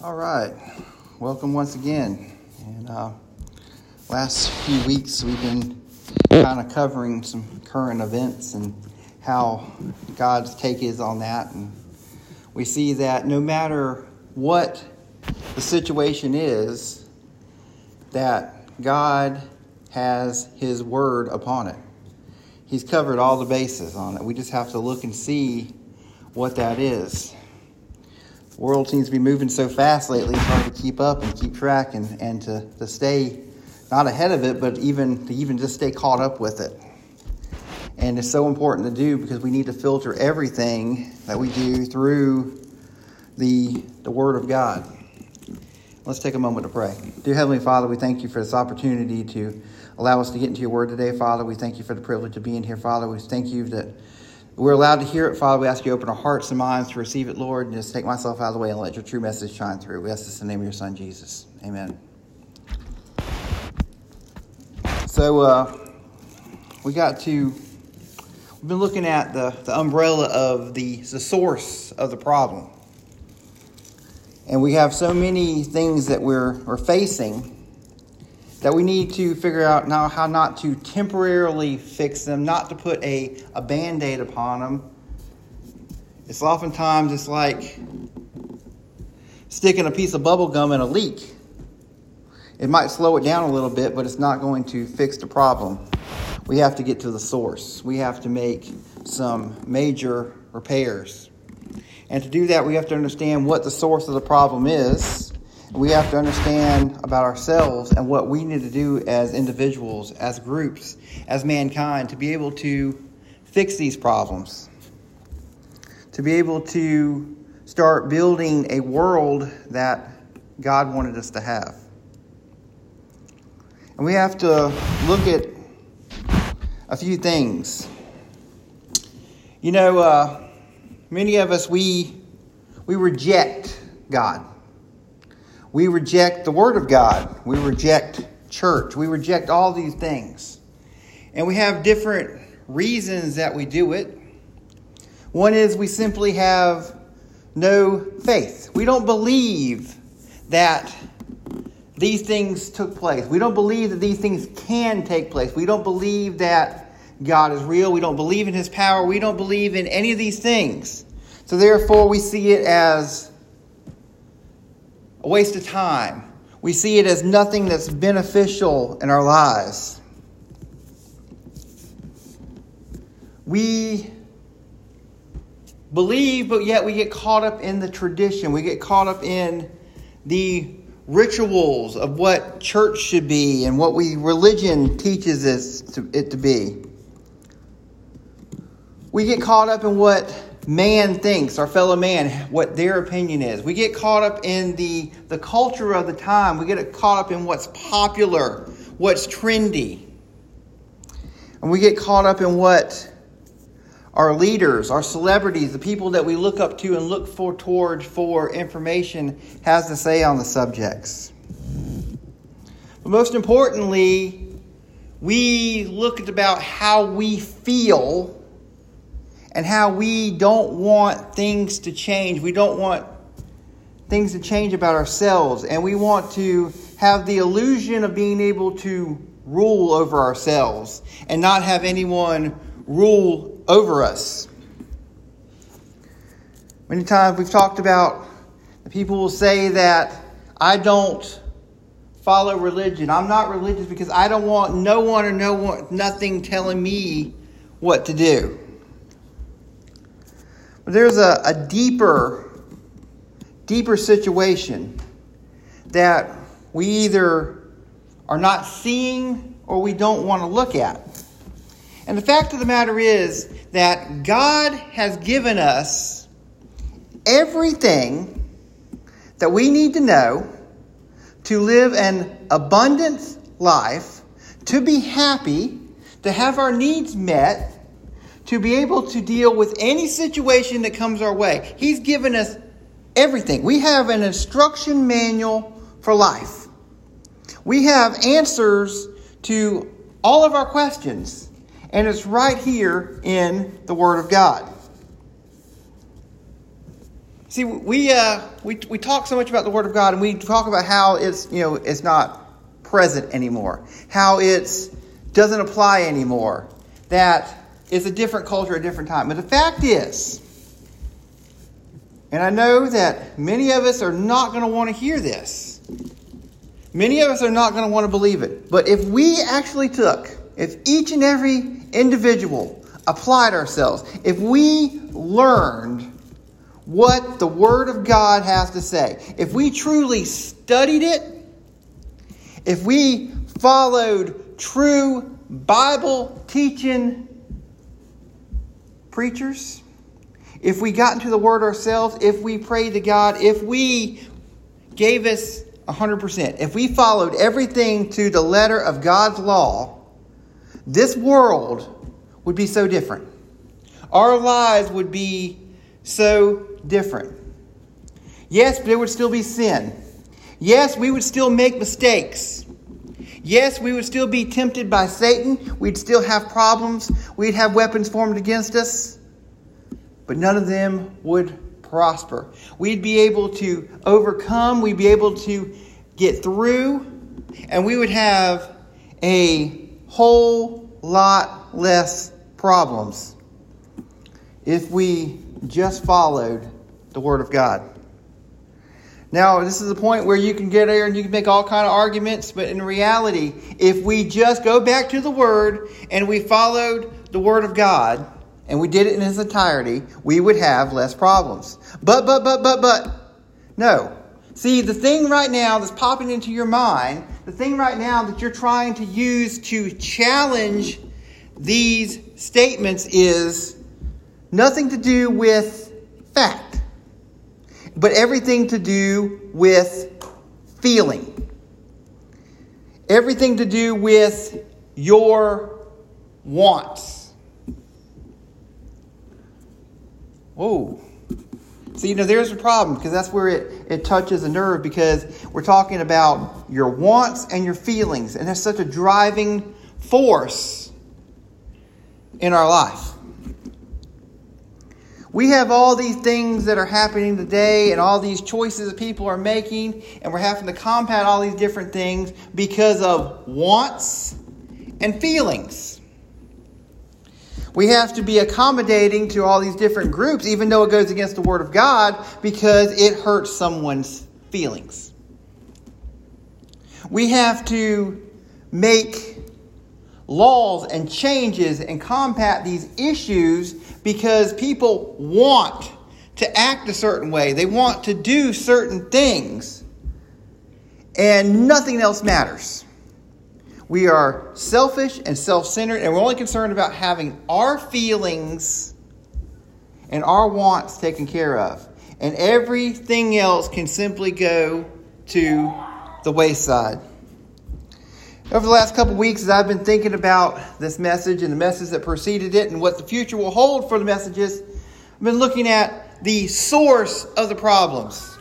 All right, welcome once again. And uh, last few weeks we've been kind of covering some current events and how God's take is on that. And we see that no matter what the situation is, that God has His word upon it. He's covered all the bases on it. We just have to look and see what that is world seems to be moving so fast lately, it's hard to keep up and keep track and, and to, to stay not ahead of it, but even to even just stay caught up with it. And it's so important to do because we need to filter everything that we do through the, the Word of God. Let's take a moment to pray. Dear Heavenly Father, we thank you for this opportunity to allow us to get into your Word today, Father. We thank you for the privilege of being here, Father. We thank you that we're allowed to hear it, Father. We ask you to open our hearts and minds to receive it, Lord, and just take myself out of the way and let your true message shine through. We ask this in the name of your Son, Jesus. Amen. So, uh, we got to, we've been looking at the, the umbrella of the, the source of the problem. And we have so many things that we're, we're facing that we need to figure out now how not to temporarily fix them, not to put a, a band aid upon them. It's oftentimes it's like sticking a piece of bubble gum in a leak. It might slow it down a little bit, but it's not going to fix the problem. We have to get to the source. We have to make some major repairs. And to do that, we have to understand what the source of the problem is we have to understand about ourselves and what we need to do as individuals, as groups, as mankind to be able to fix these problems, to be able to start building a world that God wanted us to have. And we have to look at a few things. You know, uh, many of us, we, we reject God. We reject the Word of God. We reject church. We reject all these things. And we have different reasons that we do it. One is we simply have no faith. We don't believe that these things took place. We don't believe that these things can take place. We don't believe that God is real. We don't believe in His power. We don't believe in any of these things. So, therefore, we see it as a waste of time. We see it as nothing that's beneficial in our lives. We believe, but yet we get caught up in the tradition. We get caught up in the rituals of what church should be and what we religion teaches us to, it to be. We get caught up in what man thinks, our fellow man, what their opinion is. We get caught up in the, the culture of the time. We get caught up in what's popular, what's trendy. And we get caught up in what our leaders, our celebrities, the people that we look up to and look for toward for information has to say on the subjects. But most importantly, we look at about how we feel and how we don't want things to change. We don't want things to change about ourselves, and we want to have the illusion of being able to rule over ourselves and not have anyone rule over us. Many times we've talked about the people will say that I don't follow religion. I'm not religious because I don't want no one or no one nothing telling me what to do. But there's a, a deeper, deeper situation that we either are not seeing or we don't want to look at. And the fact of the matter is that God has given us everything that we need to know to live an abundant life, to be happy, to have our needs met, to be able to deal with any situation that comes our way. He's given us everything. We have an instruction manual for life. We have answers to all of our questions, and it's right here in the Word of God. See, we, uh, we, we talk so much about the Word of God, and we talk about how it's, you know, it's not present anymore, how it doesn't apply anymore, that it's a different culture, a different time. But the fact is, and I know that many of us are not going to want to hear this. Many of us are not going to want to believe it. But if we actually took, if each and every individual applied ourselves, if we learned what the Word of God has to say, if we truly studied it, if we followed true Bible teaching preachers, if we got into the Word ourselves, if we prayed to God, if we gave us 100%, if we followed everything to the letter of God's law, this world would be so different. Our lives would be so different. Yes, but there would still be sin. Yes, we would still make mistakes. Yes, we would still be tempted by Satan. We'd still have problems. We'd have weapons formed against us. But none of them would prosper. We'd be able to overcome. We'd be able to get through. And we would have a whole lot less problems if we just followed the Word of God. Now, this is a point where you can get there and you can make all kind of arguments, but in reality, if we just go back to the Word and we followed the Word of God and we did it in its entirety, we would have less problems. But, but, but, but, but, no. See, the thing right now that's popping into your mind, the thing right now that you're trying to use to challenge these statements is nothing to do with fact but everything to do with feeling. Everything to do with your wants. Whoa. So, you know, there's a problem because that's where it, it touches a nerve because we're talking about your wants and your feelings. And that's such a driving force in our life. We have all these things that are happening today and all these choices that people are making, and we're having to compound all these different things because of wants and feelings. We have to be accommodating to all these different groups, even though it goes against the Word of God, because it hurts someone's feelings. We have to make laws and changes and combat these issues because people want to act a certain way, they want to do certain things, and nothing else matters. We are selfish and self centered, and we're only concerned about having our feelings and our wants taken care of. And everything else can simply go to the wayside. Over the last couple weeks, as I've been thinking about this message and the message that preceded it and what the future will hold for the messages, I've been looking at the source of the problems.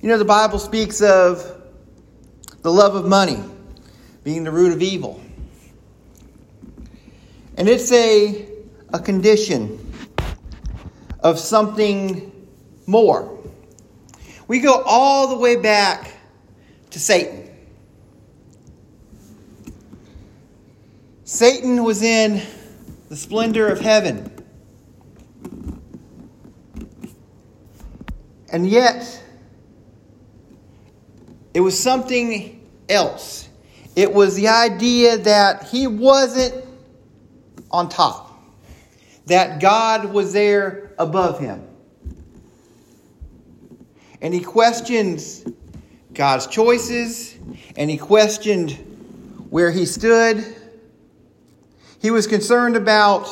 You know, the Bible speaks of the love of money being the root of evil. And it's a, a condition of something more. We go all the way back to Satan. Satan was in the splendor of heaven. And yet, it was something else. It was the idea that he wasn't on top, that God was there above him. And he questions God's choices, and he questioned where he stood he was concerned about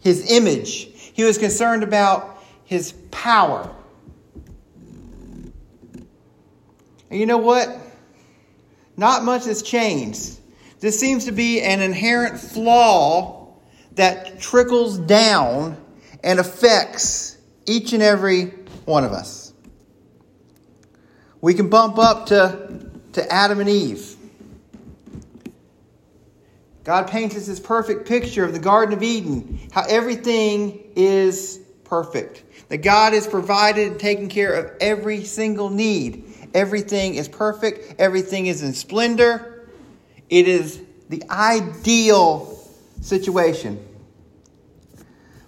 his image, he was concerned about his power. And you know what? Not much has changed. This seems to be an inherent flaw that trickles down and affects each and every one of us. We can bump up to, to Adam and Eve. God paints us this perfect picture of the Garden of Eden, how everything is perfect. That God has provided and taken care of every single need. Everything is perfect, everything is in splendor. It is the ideal situation.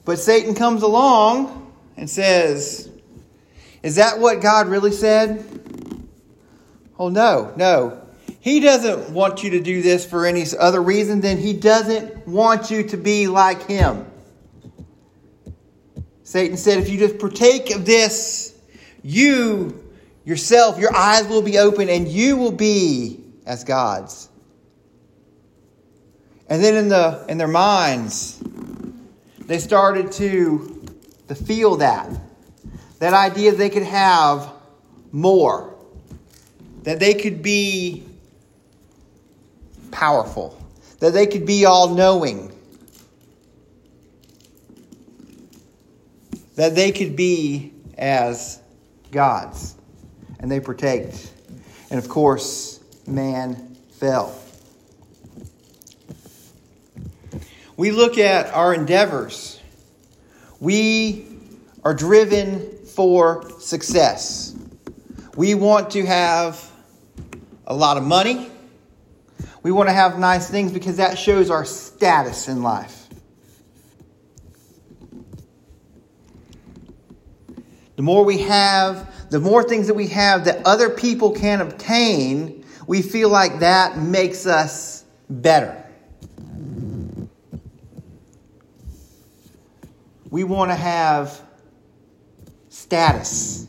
But Satan comes along and says, Is that what God really said? Oh, no, no. He doesn't want you to do this for any other reason than he doesn't want you to be like him. Satan said, if you just partake of this, you yourself, your eyes will be open and you will be as gods. And then in the in their minds, they started to, to feel that. That idea they could have more. That they could be powerful, that they could be all knowing, that they could be as gods. And they partaked. And of course, man fell. We look at our endeavors. We are driven for success. We want to have a lot of money. We want to have nice things because that shows our status in life. The more we have, the more things that we have that other people can obtain, we feel like that makes us better. We want to have status.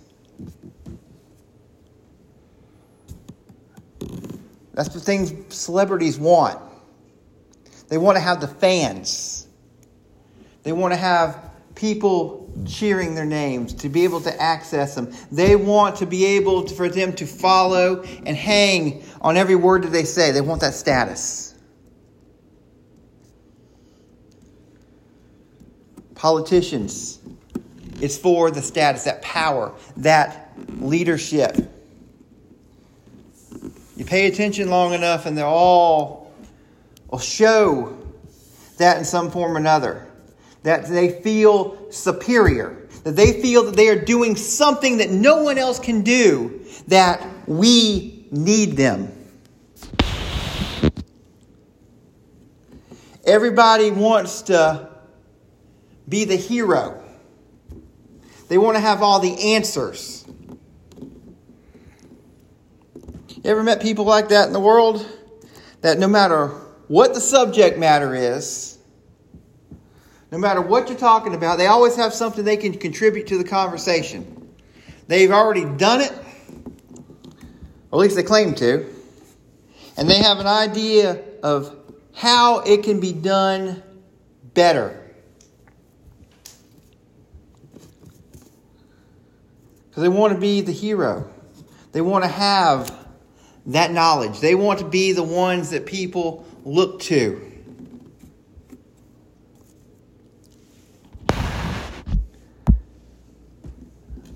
That's the things celebrities want. They want to have the fans. They want to have people cheering their names, to be able to access them. They want to be able to, for them to follow and hang on every word that they say. They want that status. Politicians, it's for the status, that power, that leadership. You pay attention long enough, and they'll all will show that in some form or another. That they feel superior. That they feel that they are doing something that no one else can do, that we need them. Everybody wants to be the hero. They want to have all the answers. You ever met people like that in the world? That no matter what the subject matter is, no matter what you're talking about, they always have something they can contribute to the conversation. They've already done it, or at least they claim to, and they have an idea of how it can be done better. Because they want to be the hero. They want to have that knowledge. They want to be the ones that people look to.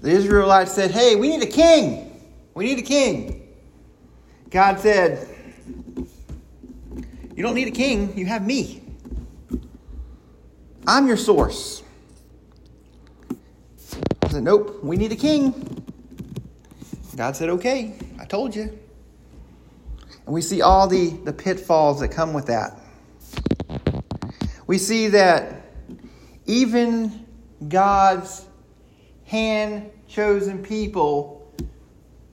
The Israelites said, Hey, we need a king. We need a king. God said, You don't need a king, you have me. I'm your source. I said, Nope, we need a king. God said, Okay, I told you. And we see all the, the pitfalls that come with that. We see that even God's hand chosen people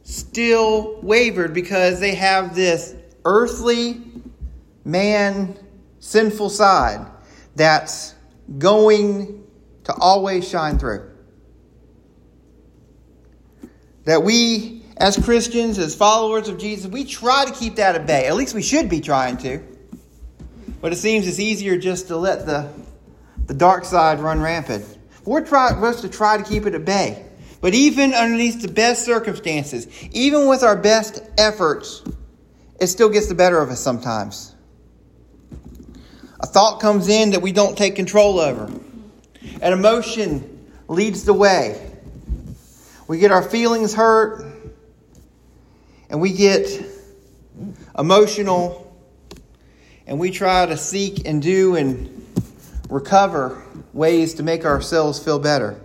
still wavered because they have this earthly man sinful side that's going to always shine through. That we as Christians, as followers of Jesus, we try to keep that at bay. At least we should be trying to. But it seems it's easier just to let the, the dark side run rampant. We're supposed to try to keep it at bay. But even underneath the best circumstances, even with our best efforts, it still gets the better of us sometimes. A thought comes in that we don't take control over. An emotion leads the way. We get our feelings hurt and we get emotional and we try to seek and do and recover ways to make ourselves feel better.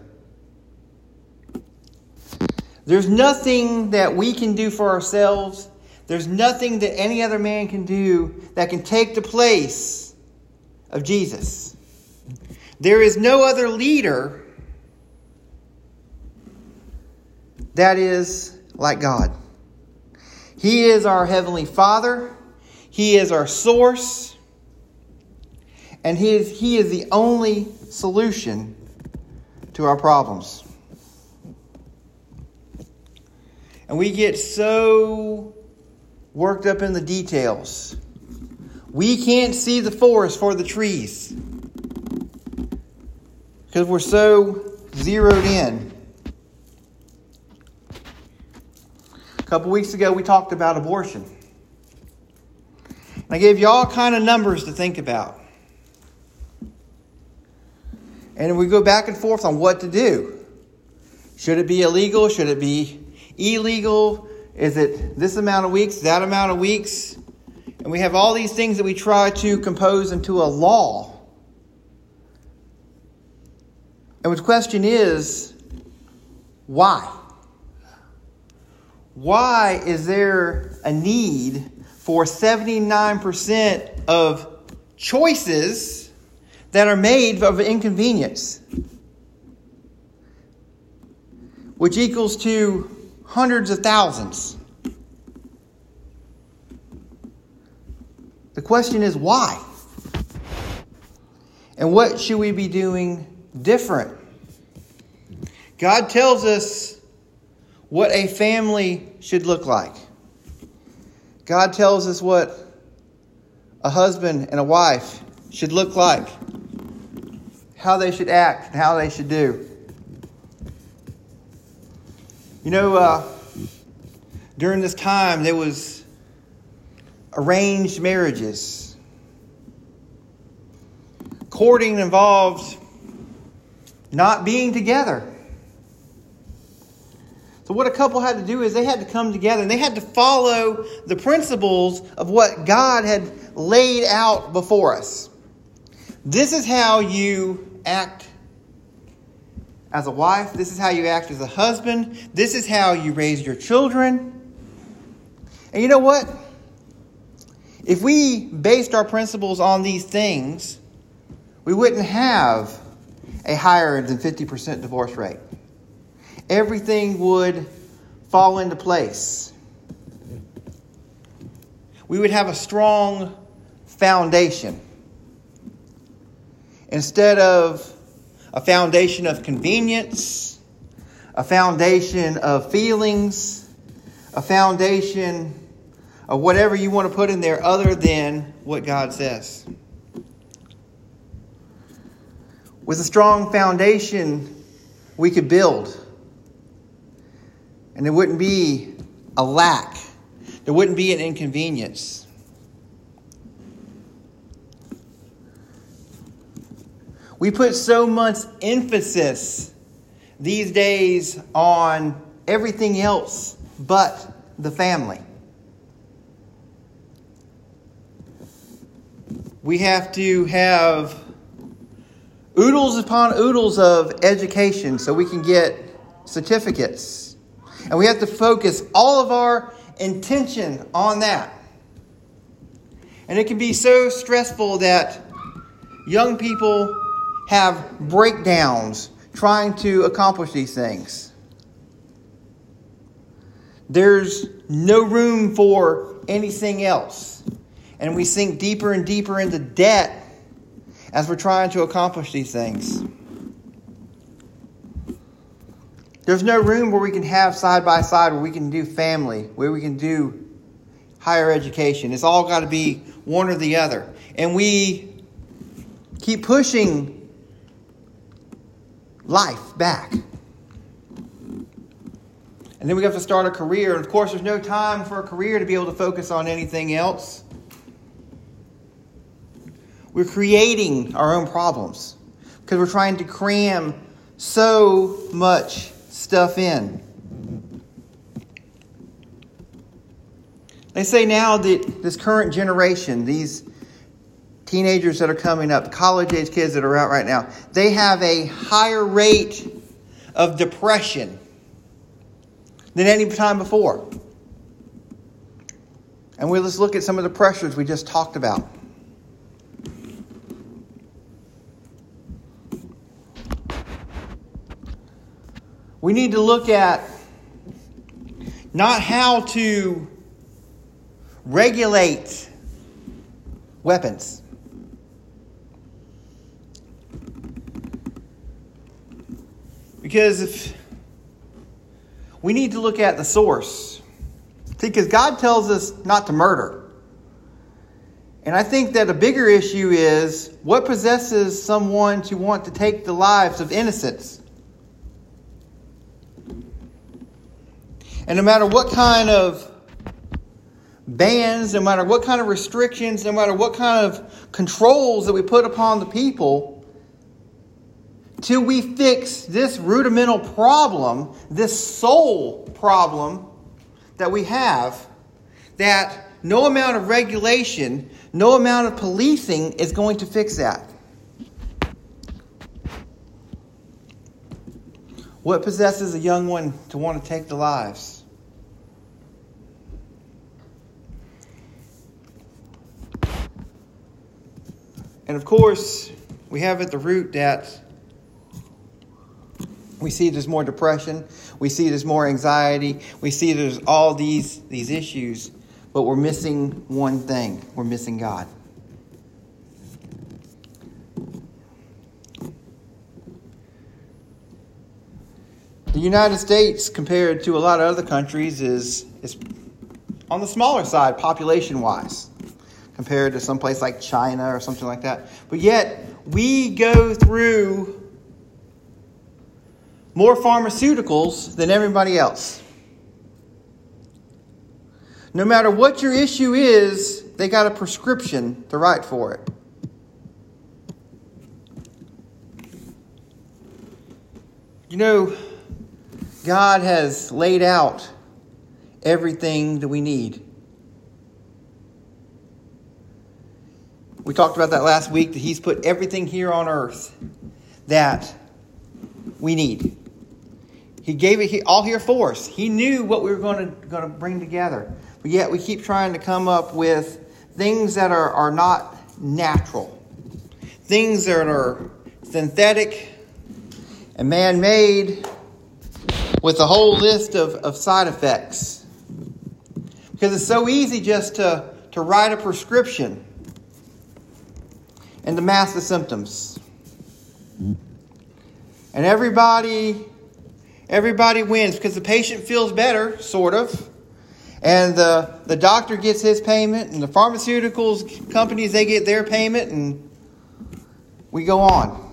There's nothing that we can do for ourselves. There's nothing that any other man can do that can take the place of Jesus. There is no other leader that is like God. He is our Heavenly Father, He is our source, and He is, he is the only solution to our problems. And we get so worked up in the details. We can't see the forest for the trees because we're so zeroed in. A couple weeks ago, we talked about abortion. And I gave you all kind of numbers to think about. And we go back and forth on what to do. Should it be illegal? Should it be illegal? Is it this amount of weeks, that amount of weeks? And we have all these things that we try to compose into a law. And the question is, why? Why is there a need for 79% of choices that are made of inconvenience? Which equals to hundreds of thousands. The question is why? And what should we be doing different? God tells us what a family should look like. God tells us what a husband and a wife should look like, how they should act, and how they should do. You know, uh, during this time, there was arranged marriages. Courting involved not being together. So, what a couple had to do is they had to come together and they had to follow the principles of what God had laid out before us. This is how you act as a wife. This is how you act as a husband. This is how you raise your children. And you know what? If we based our principles on these things, we wouldn't have a higher than 50% divorce rate. Everything would fall into place. We would have a strong foundation. Instead of a foundation of convenience, a foundation of feelings, a foundation of whatever you want to put in there other than what God says. With a strong foundation, we could build. And there wouldn't be a lack, there wouldn't be an inconvenience. We put so much emphasis these days on everything else but the family. We have to have oodles upon oodles of education so we can get certificates. And we have to focus all of our intention on that. And it can be so stressful that young people have breakdowns trying to accomplish these things. There's no room for anything else. And we sink deeper and deeper into debt as we're trying to accomplish these things. There's no room where we can have side by side, where we can do family, where we can do higher education. It's all got to be one or the other. And we keep pushing life back. And then we have to start a career. And of course, there's no time for a career to be able to focus on anything else. We're creating our own problems because we're trying to cram so much stuff in. They say now that this current generation, these teenagers that are coming up, college age kids that are out right now, they have a higher rate of depression than any time before. And we'll just look at some of the pressures we just talked about. We need to look at not how to regulate weapons. Because if we need to look at the source. Because God tells us not to murder. And I think that a bigger issue is what possesses someone to want to take the lives of innocents? And no matter what kind of bans, no matter what kind of restrictions, no matter what kind of controls that we put upon the people, till we fix this rudimental problem, this soul problem that we have, that no amount of regulation, no amount of policing is going to fix that. What possesses a young one to want to take the lives? And of course, we have at the root that we see there's more depression, we see there's more anxiety, we see there's all these, these issues, but we're missing one thing we're missing God. The United States, compared to a lot of other countries, is, is on the smaller side population wise, compared to some place like China or something like that. But yet, we go through more pharmaceuticals than everybody else. No matter what your issue is, they got a prescription to write for it. You know, God has laid out everything that we need. We talked about that last week that He's put everything here on earth that we need. He gave it all here for us. He knew what we were going to, going to bring together. But yet we keep trying to come up with things that are, are not natural, things that are synthetic and man made with a whole list of, of side effects. Because it's so easy just to, to write a prescription and to mask the symptoms. And everybody everybody wins because the patient feels better, sort of. And the, the doctor gets his payment, and the pharmaceuticals companies, they get their payment, and we go on.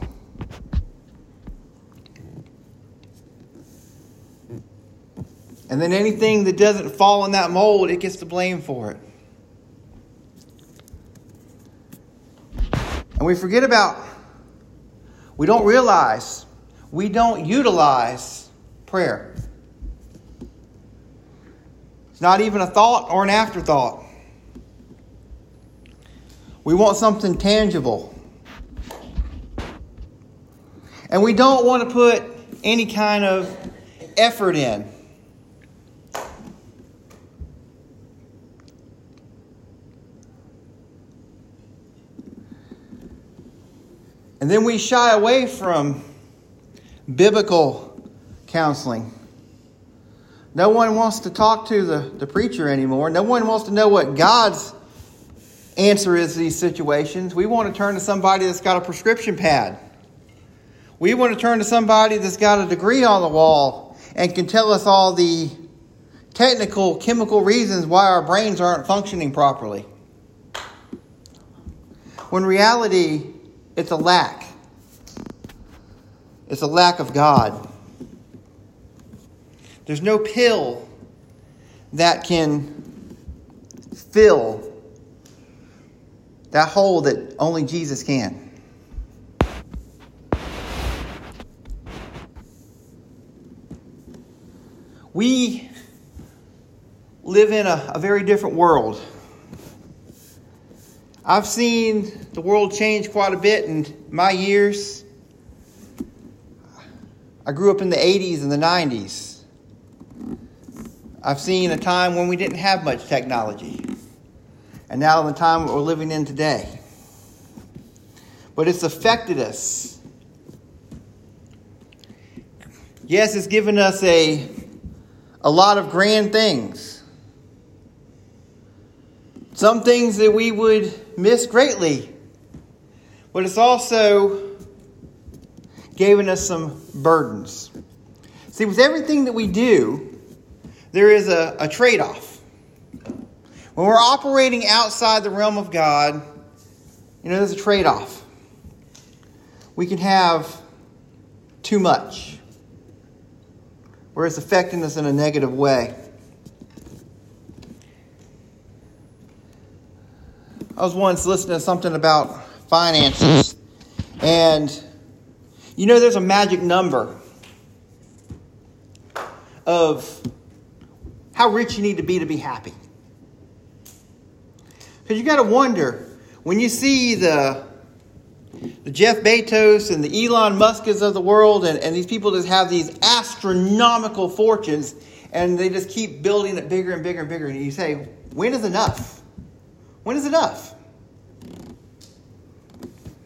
And then anything that doesn't fall in that mold, it gets the blame for it. And we forget about, we don't realize, we don't utilize prayer. It's not even a thought or an afterthought. We want something tangible. And we don't want to put any kind of effort in. And then we shy away from biblical counseling. No one wants to talk to the, the preacher anymore. No one wants to know what God's answer is to these situations. We want to turn to somebody that's got a prescription pad. We want to turn to somebody that's got a degree on the wall and can tell us all the technical, chemical reasons why our brains aren't functioning properly. When reality, it's a lack. It's a lack of God. There's no pill that can fill that hole that only Jesus can. We live in a, a very different world. I've seen the world change quite a bit in my years. I grew up in the 80s and the 90s. I've seen a time when we didn't have much technology. And now the time we're living in today. But it's affected us. Yes, it's given us a, a lot of grand things. Some things that we would miss greatly. But it's also given us some burdens. See, with everything that we do, there is a, a trade off. When we're operating outside the realm of God, you know, there's a trade off. We can have too much, where it's affecting us in a negative way. I was once listening to something about finances, and you know, there's a magic number of how rich you need to be to be happy. Because you got to wonder when you see the, the Jeff Bezos and the Elon Musk's of the world, and, and these people just have these astronomical fortunes, and they just keep building it bigger and bigger and bigger. And you say, when is enough? When is enough?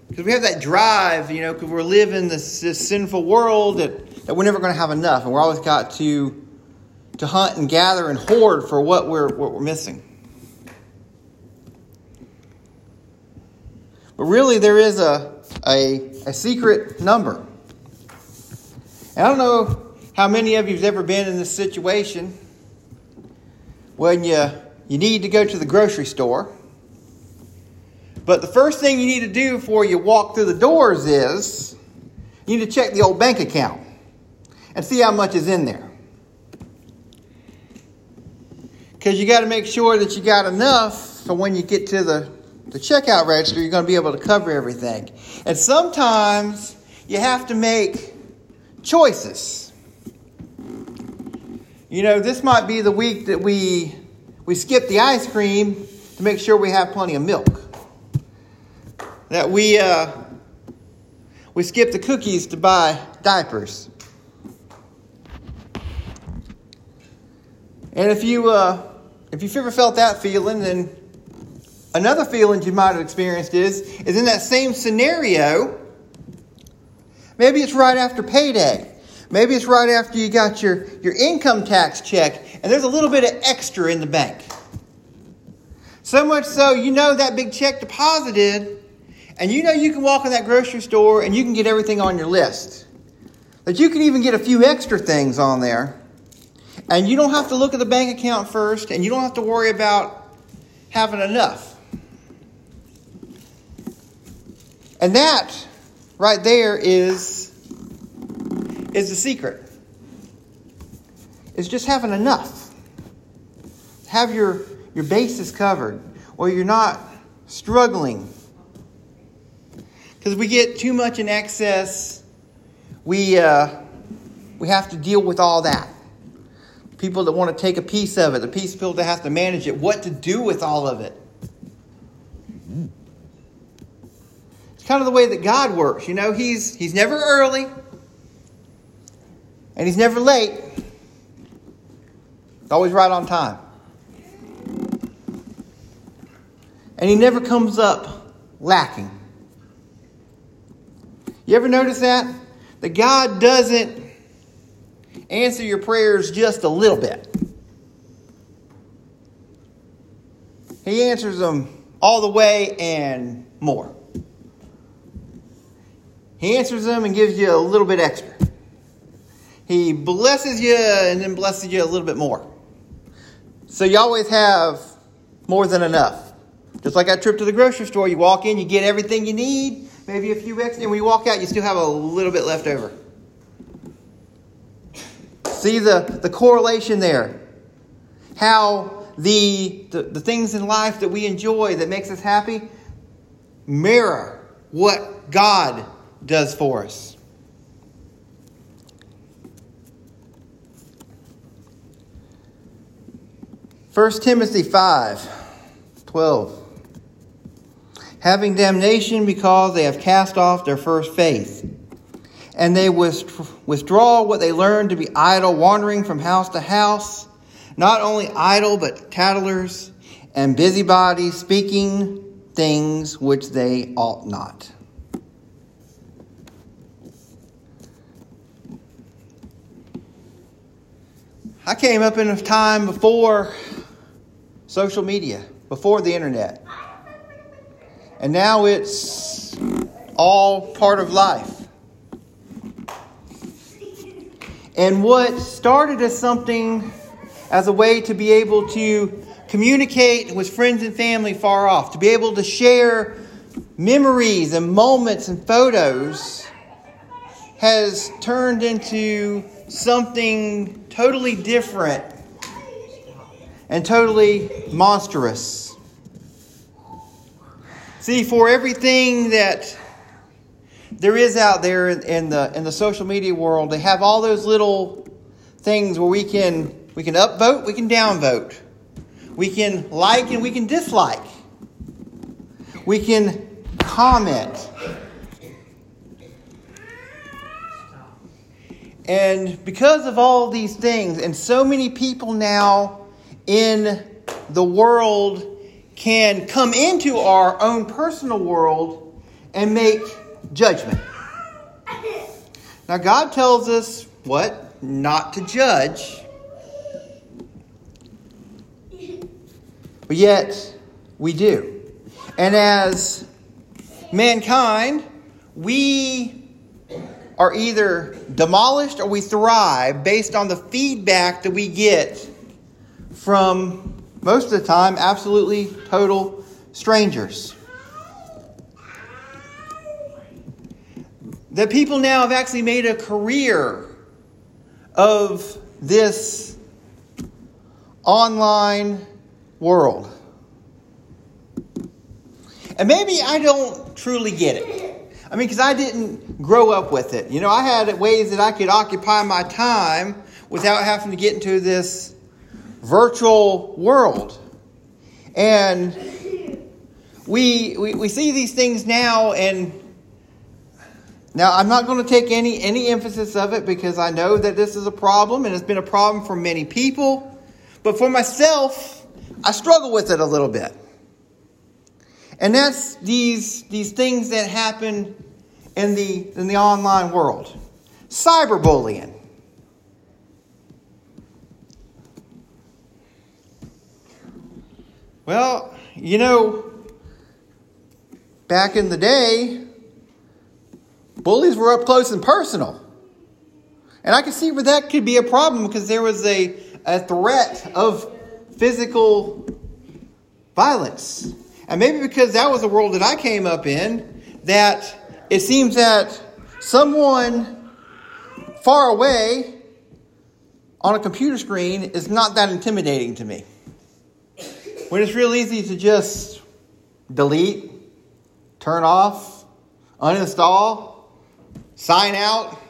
Because we have that drive, you know, because we're living this, this sinful world that, that we're never going to have enough. And we're always got to, to hunt and gather and hoard for what we're, what we're missing. But really, there is a, a, a secret number. And I don't know how many of you have ever been in this situation when you, you need to go to the grocery store but the first thing you need to do before you walk through the doors is you need to check the old bank account and see how much is in there. Because you got to make sure that you got enough so when you get to the, the checkout register, you're going to be able to cover everything. And sometimes you have to make choices. You know, this might be the week that we, we skip the ice cream to make sure we have plenty of milk that we uh, we skip the cookies to buy diapers. And if you uh, if you've ever felt that feeling, then another feeling you might have experienced is is in that same scenario. Maybe it's right after payday. Maybe it's right after you got your, your income tax check and there's a little bit of extra in the bank. So much so, you know that big check deposited and you know you can walk in that grocery store and you can get everything on your list. That you can even get a few extra things on there. And you don't have to look at the bank account first, and you don't have to worry about having enough. And that right there is, is the secret. Is just having enough. Have your, your bases covered, or you're not struggling because we get too much in excess, we, uh, we have to deal with all that. People that want to take a piece of it, the piece people that have to manage it, what to do with all of it. It's kind of the way that God works. You know, He's, he's never early and He's never late. He's always right on time. And He never comes up lacking. You ever notice that? That God doesn't answer your prayers just a little bit. He answers them all the way and more. He answers them and gives you a little bit extra. He blesses you and then blesses you a little bit more. So you always have more than enough. Just like that trip to the grocery store, you walk in, you get everything you need, maybe a few extra, and when you walk out, you still have a little bit left over. See the, the correlation there. How the, the, the things in life that we enjoy that makes us happy mirror what God does for us. First Timothy 5 12 having damnation because they have cast off their first faith. And they withdraw what they learned to be idle, wandering from house to house, not only idle, but tattlers and busybodies, speaking things which they ought not. I came up in a time before social media, before the internet. And now it's all part of life. And what started as something as a way to be able to communicate with friends and family far off, to be able to share memories and moments and photos, has turned into something totally different and totally monstrous. See, for everything that there is out there in the in the social media world, they have all those little things where we can we can upvote, we can downvote. We can like and we can dislike. We can comment. And because of all these things, and so many people now in the world can come into our own personal world and make judgment. Now, God tells us what? Not to judge. But yet, we do. And as mankind, we are either demolished or we thrive based on the feedback that we get from most of the time absolutely total strangers. That people now have actually made a career of this online world. And maybe I don't truly get it. I mean, because I didn't grow up with it. You know, I had ways that I could occupy my time without having to get into this virtual world. And we, we, we see these things now, and now I'm not going to take any, any emphasis of it because I know that this is a problem and it's been a problem for many people. But for myself, I struggle with it a little bit. And that's these, these things that happen in the, in the online world. Cyberbullying. Well, you know, back in the day, bullies were up close and personal. And I can see where that could be a problem because there was a, a threat of physical violence. And maybe because that was the world that I came up in, that it seems that someone far away on a computer screen is not that intimidating to me. When it's real easy to just delete, turn off, uninstall, sign out.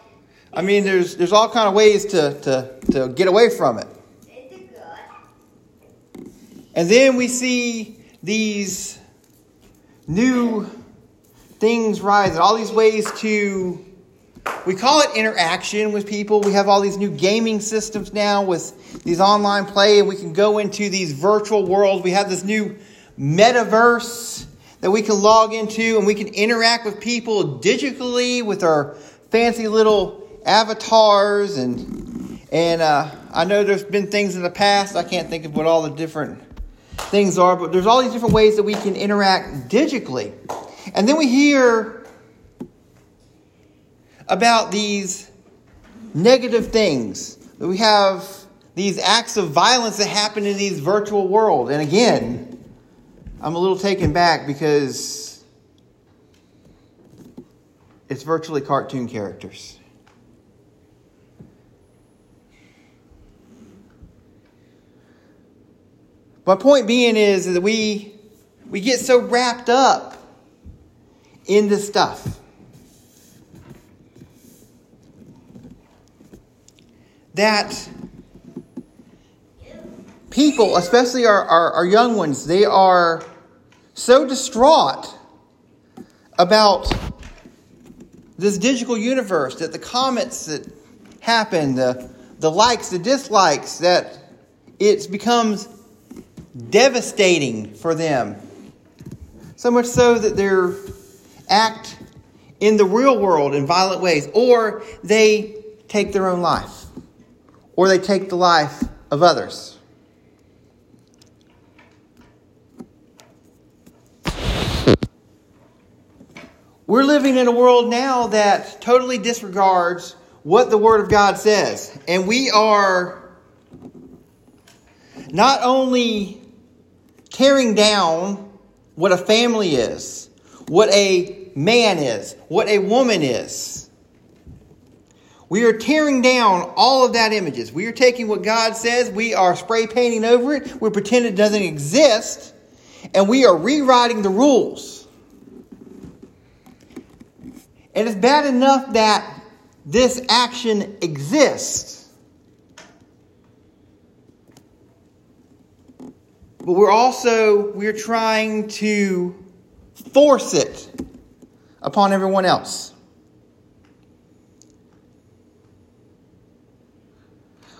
I mean, there's, there's all kind of ways to, to, to get away from it. And then we see these new things rise and all these ways to we call it interaction with people. We have all these new gaming systems now with these online play, and we can go into these virtual worlds. We have this new metaverse that we can log into, and we can interact with people digitally with our fancy little avatars. And and uh, I know there's been things in the past. I can't think of what all the different things are, but there's all these different ways that we can interact digitally. And then we hear about these negative things. That we have these acts of violence that happen in these virtual world. And again, I'm a little taken back because it's virtually cartoon characters. My point being is that we we get so wrapped up in this stuff. That people, especially our, our, our, young ones, they are so distraught about this digital universe that the comments that happen, the, the likes, the dislikes, that it becomes devastating for them. So much so that they act in the real world in violent ways, or they take their own life, or they take the life of others. We're living in a world now that totally disregards what the Word of God says. And we are not only tearing down what a family is, what a man is, what a woman is. We are tearing down all of that images. We are taking what God says, we are spray painting over it, we pretend it doesn't exist, and we are rewriting the rules. And it's bad enough that this action exists. But we're also we're trying to force it upon everyone else.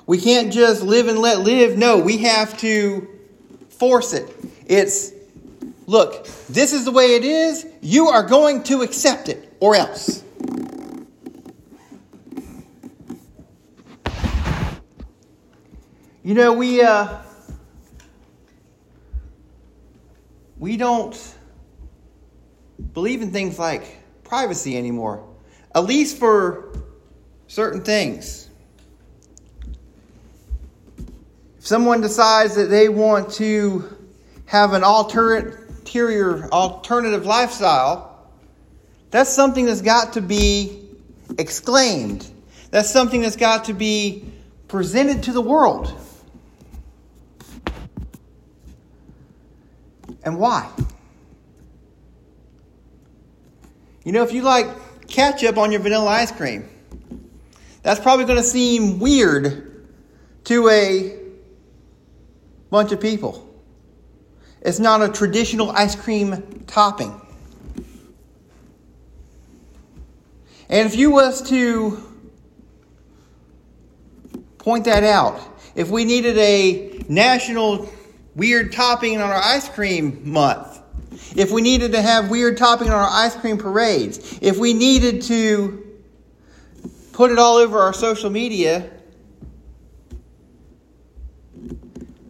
We can't just live and let live. No, we have to force it. It's look, this is the way it is. You are going to accept it or else. You know, we uh, we don't believe in things like privacy anymore, at least for certain things. If someone decides that they want to have an ulterior alternative lifestyle, that's something that's got to be exclaimed. That's something that's got to be presented to the world. And why? You know, if you like ketchup on your vanilla ice cream, that's probably going to seem weird to a bunch of people. It's not a traditional ice cream topping. And if you was to point that out, if we needed a national weird topping on our ice cream month, if we needed to have weird topping on our ice cream parades, if we needed to put it all over our social media,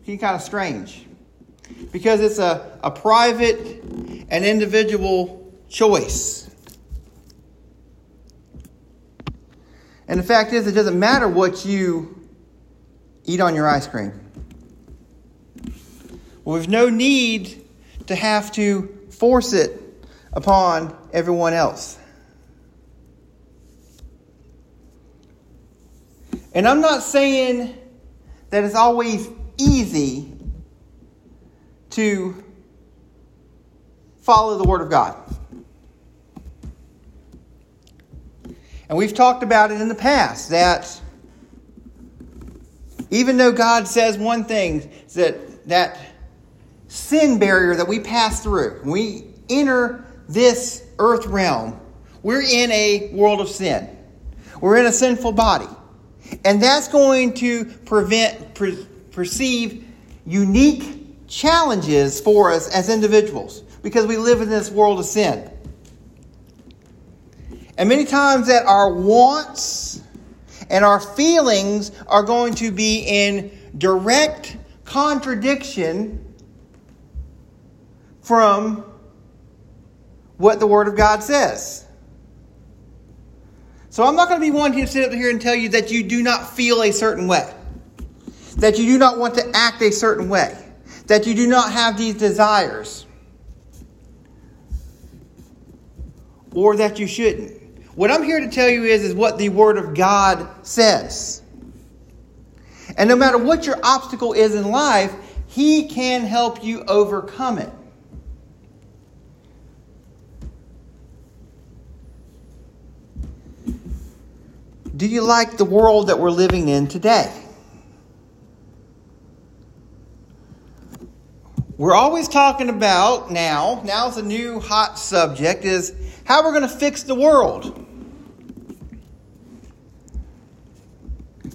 it's kind of strange. Because it's a, a private and individual choice. And the fact is, it doesn't matter what you eat on your ice cream. Well, there's no need to have to force it upon everyone else. And I'm not saying that it's always easy to follow the Word of God. And we've talked about it in the past that even though God says one thing, that, that sin barrier that we pass through. We enter this earth realm, we're in a world of sin. We're in a sinful body. And that's going to prevent, per, perceive unique challenges for us as individuals because we live in this world of sin. And many times that our wants and our feelings are going to be in direct contradiction from what the Word of God says. So I'm not going to be one to sit up here and tell you that you do not feel a certain way, that you do not want to act a certain way, that you do not have these desires, or that you shouldn't. What I'm here to tell you is, is what the Word of God says. And no matter what your obstacle is in life, He can help you overcome it. Do you like the world that we're living in today? We're always talking about now, now's a new hot subject, is how we're going to fix the world.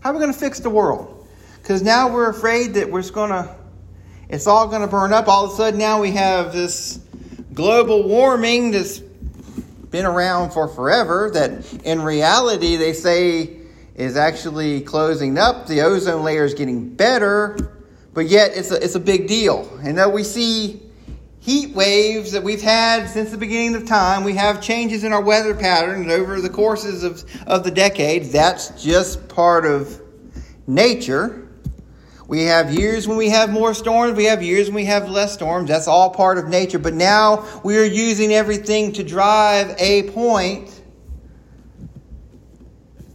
How are we going to fix the world? Because now we're afraid that we're going to, it's all going to burn up. All of a sudden, now we have this global warming that's been around for forever, that in reality they say is actually closing up. The ozone layer is getting better, but yet it's a, it's a big deal. And though we see heat waves that we've had since the beginning of time, we have changes in our weather patterns over the courses of, of the decades. That's just part of nature. We have years when we have more storms, we have years when we have less storms. That's all part of nature. But now we are using everything to drive a point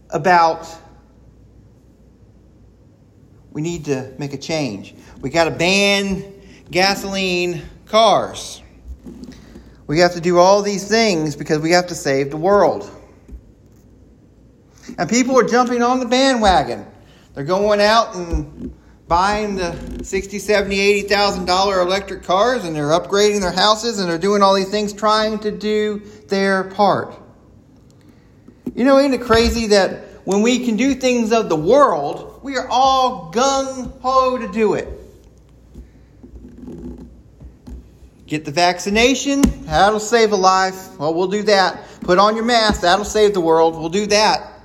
about we need to make a change. We got to ban gasoline cars. We have to do all these things because we have to save the world. And people are jumping on the bandwagon. They're going out and buying the 60, 70, 80,000 dollar electric cars and they're upgrading their houses and they're doing all these things trying to do their part. You know, ain't it crazy that when we can do things of the world, we are all gung ho to do it. Get the vaccination, that'll save a life. Well, we'll do that. Put on your mask, that'll save the world. We'll do that.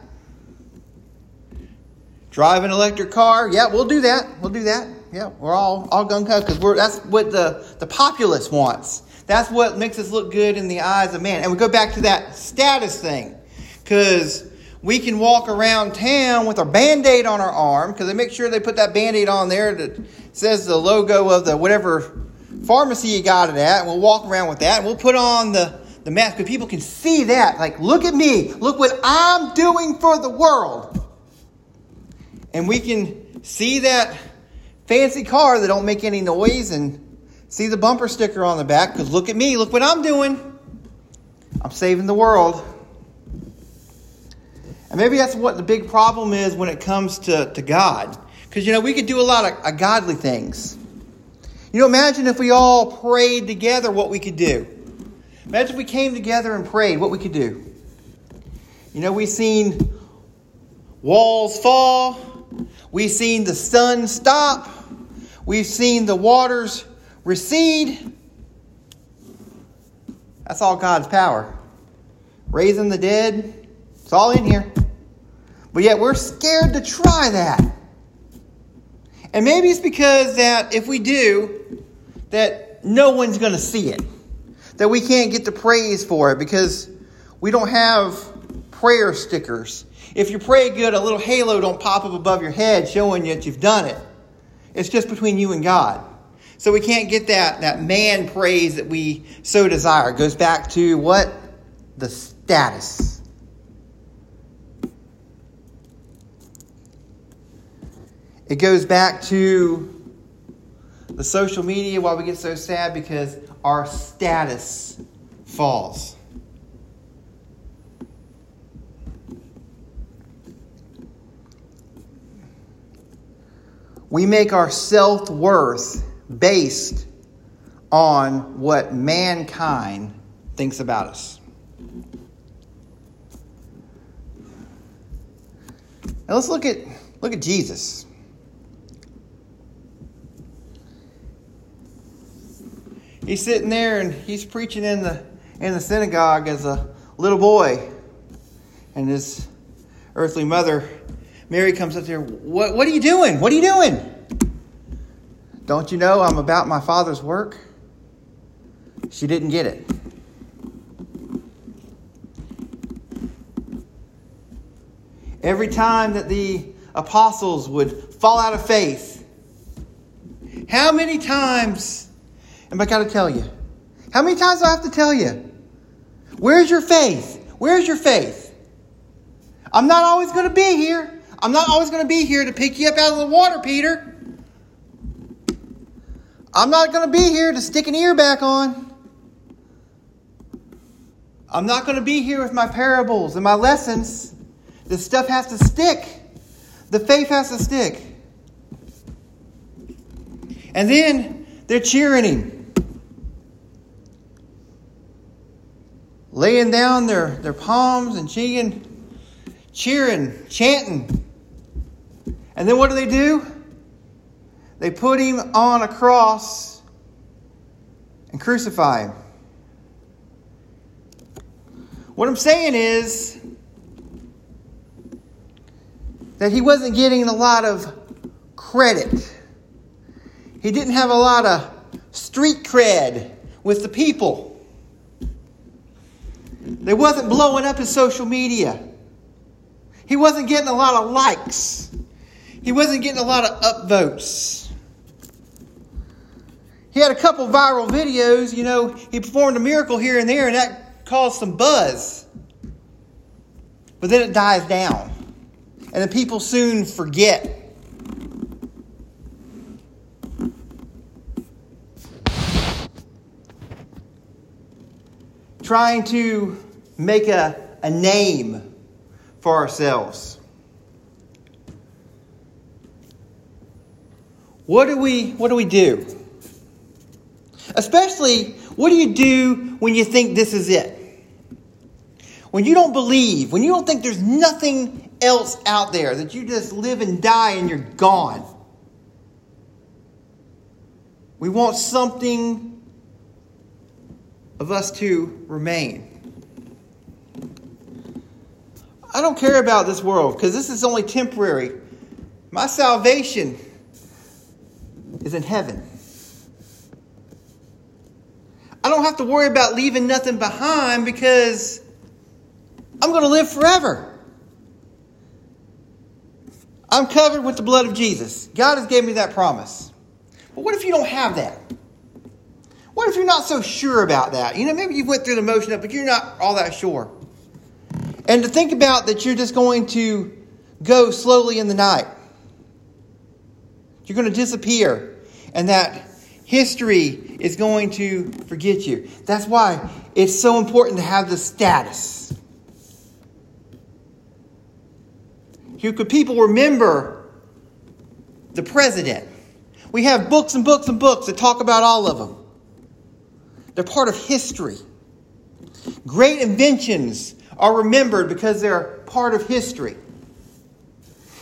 Drive an electric car. Yeah, we'll do that. We'll do that. Yeah, we're all all gung ho because we're that's what the the populace wants. That's what makes us look good in the eyes of man. And we go back to that status thing because we can walk around town with our band-aid on our arm because they make sure they put that band-aid on there that says the logo of the whatever pharmacy you got it at and we'll walk around with that and we'll put on the, the mask but people can see that like look at me look what i'm doing for the world and we can see that fancy car that don't make any noise and see the bumper sticker on the back because look at me, look what I'm doing. I'm saving the world. And maybe that's what the big problem is when it comes to, to God. Because, you know, we could do a lot of uh, godly things. You know, imagine if we all prayed together what we could do. Imagine if we came together and prayed what we could do. You know, we've seen walls fall, We've seen the sun stop. We've seen the waters recede. That's all God's power. Raising the dead, it's all in here. But yet we're scared to try that. And maybe it's because that if we do, that no one's going to see it. That we can't get the praise for it because we don't have prayer stickers if you pray good, a little halo don't pop up above your head showing you that you've done it. It's just between you and God. So we can't get that, that man praise that we so desire. It goes back to what? The status. It goes back to the social media why we get so sad because our status falls. We make our self worth based on what mankind thinks about us. Now let's look at look at Jesus. He's sitting there and he's preaching in the in the synagogue as a little boy. And his earthly mother Mary comes up there, what, what are you doing? What are you doing? Don't you know I'm about my father's work? She didn't get it. Every time that the apostles would fall out of faith, how many times am I got to tell you? How many times do I have to tell you? Where's your faith? Where's your faith? I'm not always going to be here. I'm not always going to be here to pick you up out of the water, Peter. I'm not going to be here to stick an ear back on. I'm not going to be here with my parables and my lessons. This stuff has to stick. The faith has to stick. And then they're cheering him. Laying down their, their palms and cheering, cheering, chanting. And then what do they do? they put him on a cross and crucify him. What I'm saying is that he wasn't getting a lot of credit. He didn't have a lot of street cred with the people. They wasn't blowing up his social media. He wasn't getting a lot of likes. He wasn't getting a lot of upvotes. He had a couple viral videos, you know, he performed a miracle here and there, and that caused some buzz. But then it dies down. And the people soon forget. Trying to make a, a name for ourselves. What do we what do we do? Especially what do you do when you think this is it? When you don't believe, when you don't think there's nothing else out there, that you just live and die and you're gone. We want something of us to remain. I don't care about this world because this is only temporary. My salvation is in heaven. I don't have to worry about leaving nothing behind because I'm going to live forever. I'm covered with the blood of Jesus. God has given me that promise. But what if you don't have that? What if you're not so sure about that? You know, maybe you went through the motion of, but you're not all that sure. And to think about that you're just going to go slowly in the night. You're going to disappear. And that history is going to forget you. That's why it's so important to have the status. Here could people remember the president? We have books and books and books that talk about all of them. They're part of history. Great inventions are remembered because they're part of history.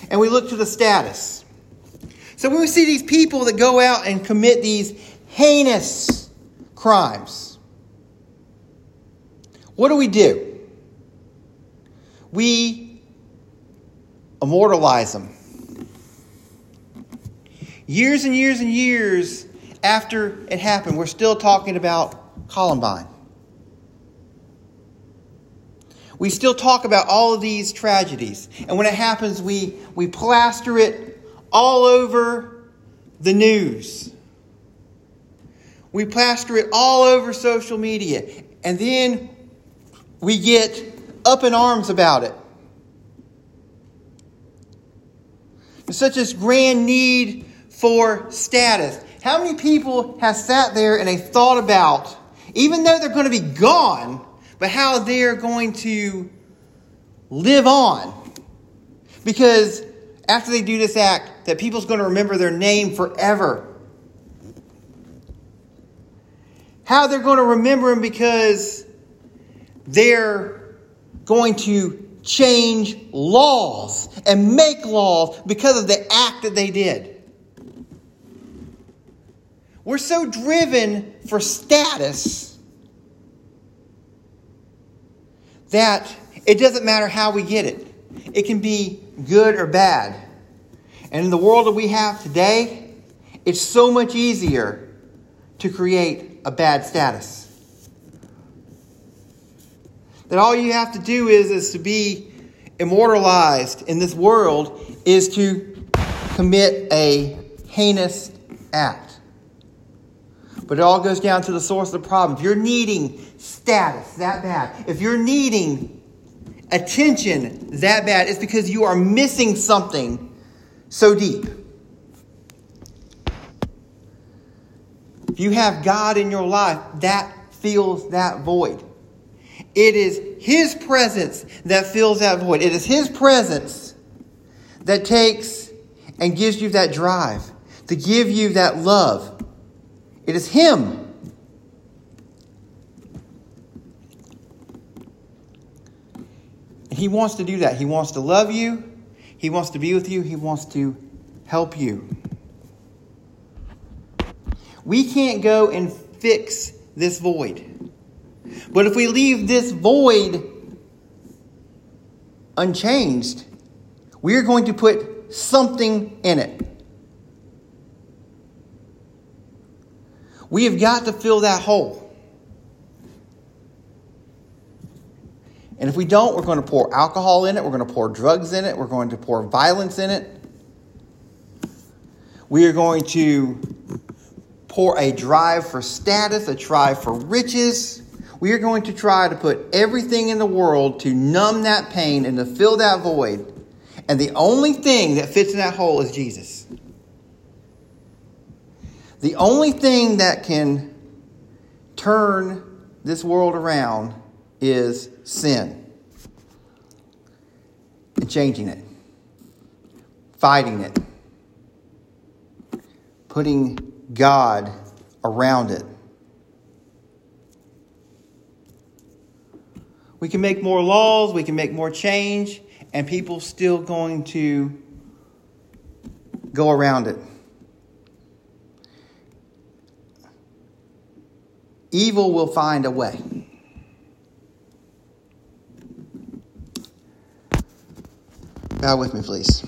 And we look to the status. So when we see these people that go out and commit these heinous crimes, what do we do? We immortalize them. Years and years and years after it happened, we're still talking about Columbine. We still talk about all of these tragedies. And when it happens, we, we plaster it all over the news. We plaster it all over social media. And then we get up in arms about it. There's such a grand need for status. How many people have sat there and they thought about even though they're going to be gone, but how they're going to live on. Because after they do this act, that people's going to remember their name forever. How they're going to remember them because they're going to change laws and make laws because of the act that they did. We're so driven for status that it doesn't matter how we get it. It can be good or bad. And in the world that we have today, it's so much easier to create a bad status. That all you have to do is, is to be immortalized in this world is to commit a heinous act. But it all goes down to the source of the problem. If you're needing status that bad, if you're needing attention that bad, it's because you are missing something so deep. If you have God in your life, that fills that void. It is His presence that fills that void. It is His presence that takes and gives you that drive, to give you that love, it is Him. He wants to do that. He wants to love you, He wants to be with you, He wants to help you. We can't go and fix this void. But if we leave this void unchanged, we are going to put something in it. We have got to fill that hole. And if we don't, we're going to pour alcohol in it, we're going to pour drugs in it, we're going to pour violence in it. We are going to pour a drive for status, a drive for riches. We are going to try to put everything in the world to numb that pain and to fill that void. And the only thing that fits in that hole is Jesus. The only thing that can turn this world around is sin and changing it, fighting it, putting God around it. We can make more laws, we can make more change, and people still going to go around it. Evil will find a way. Bow with me, please.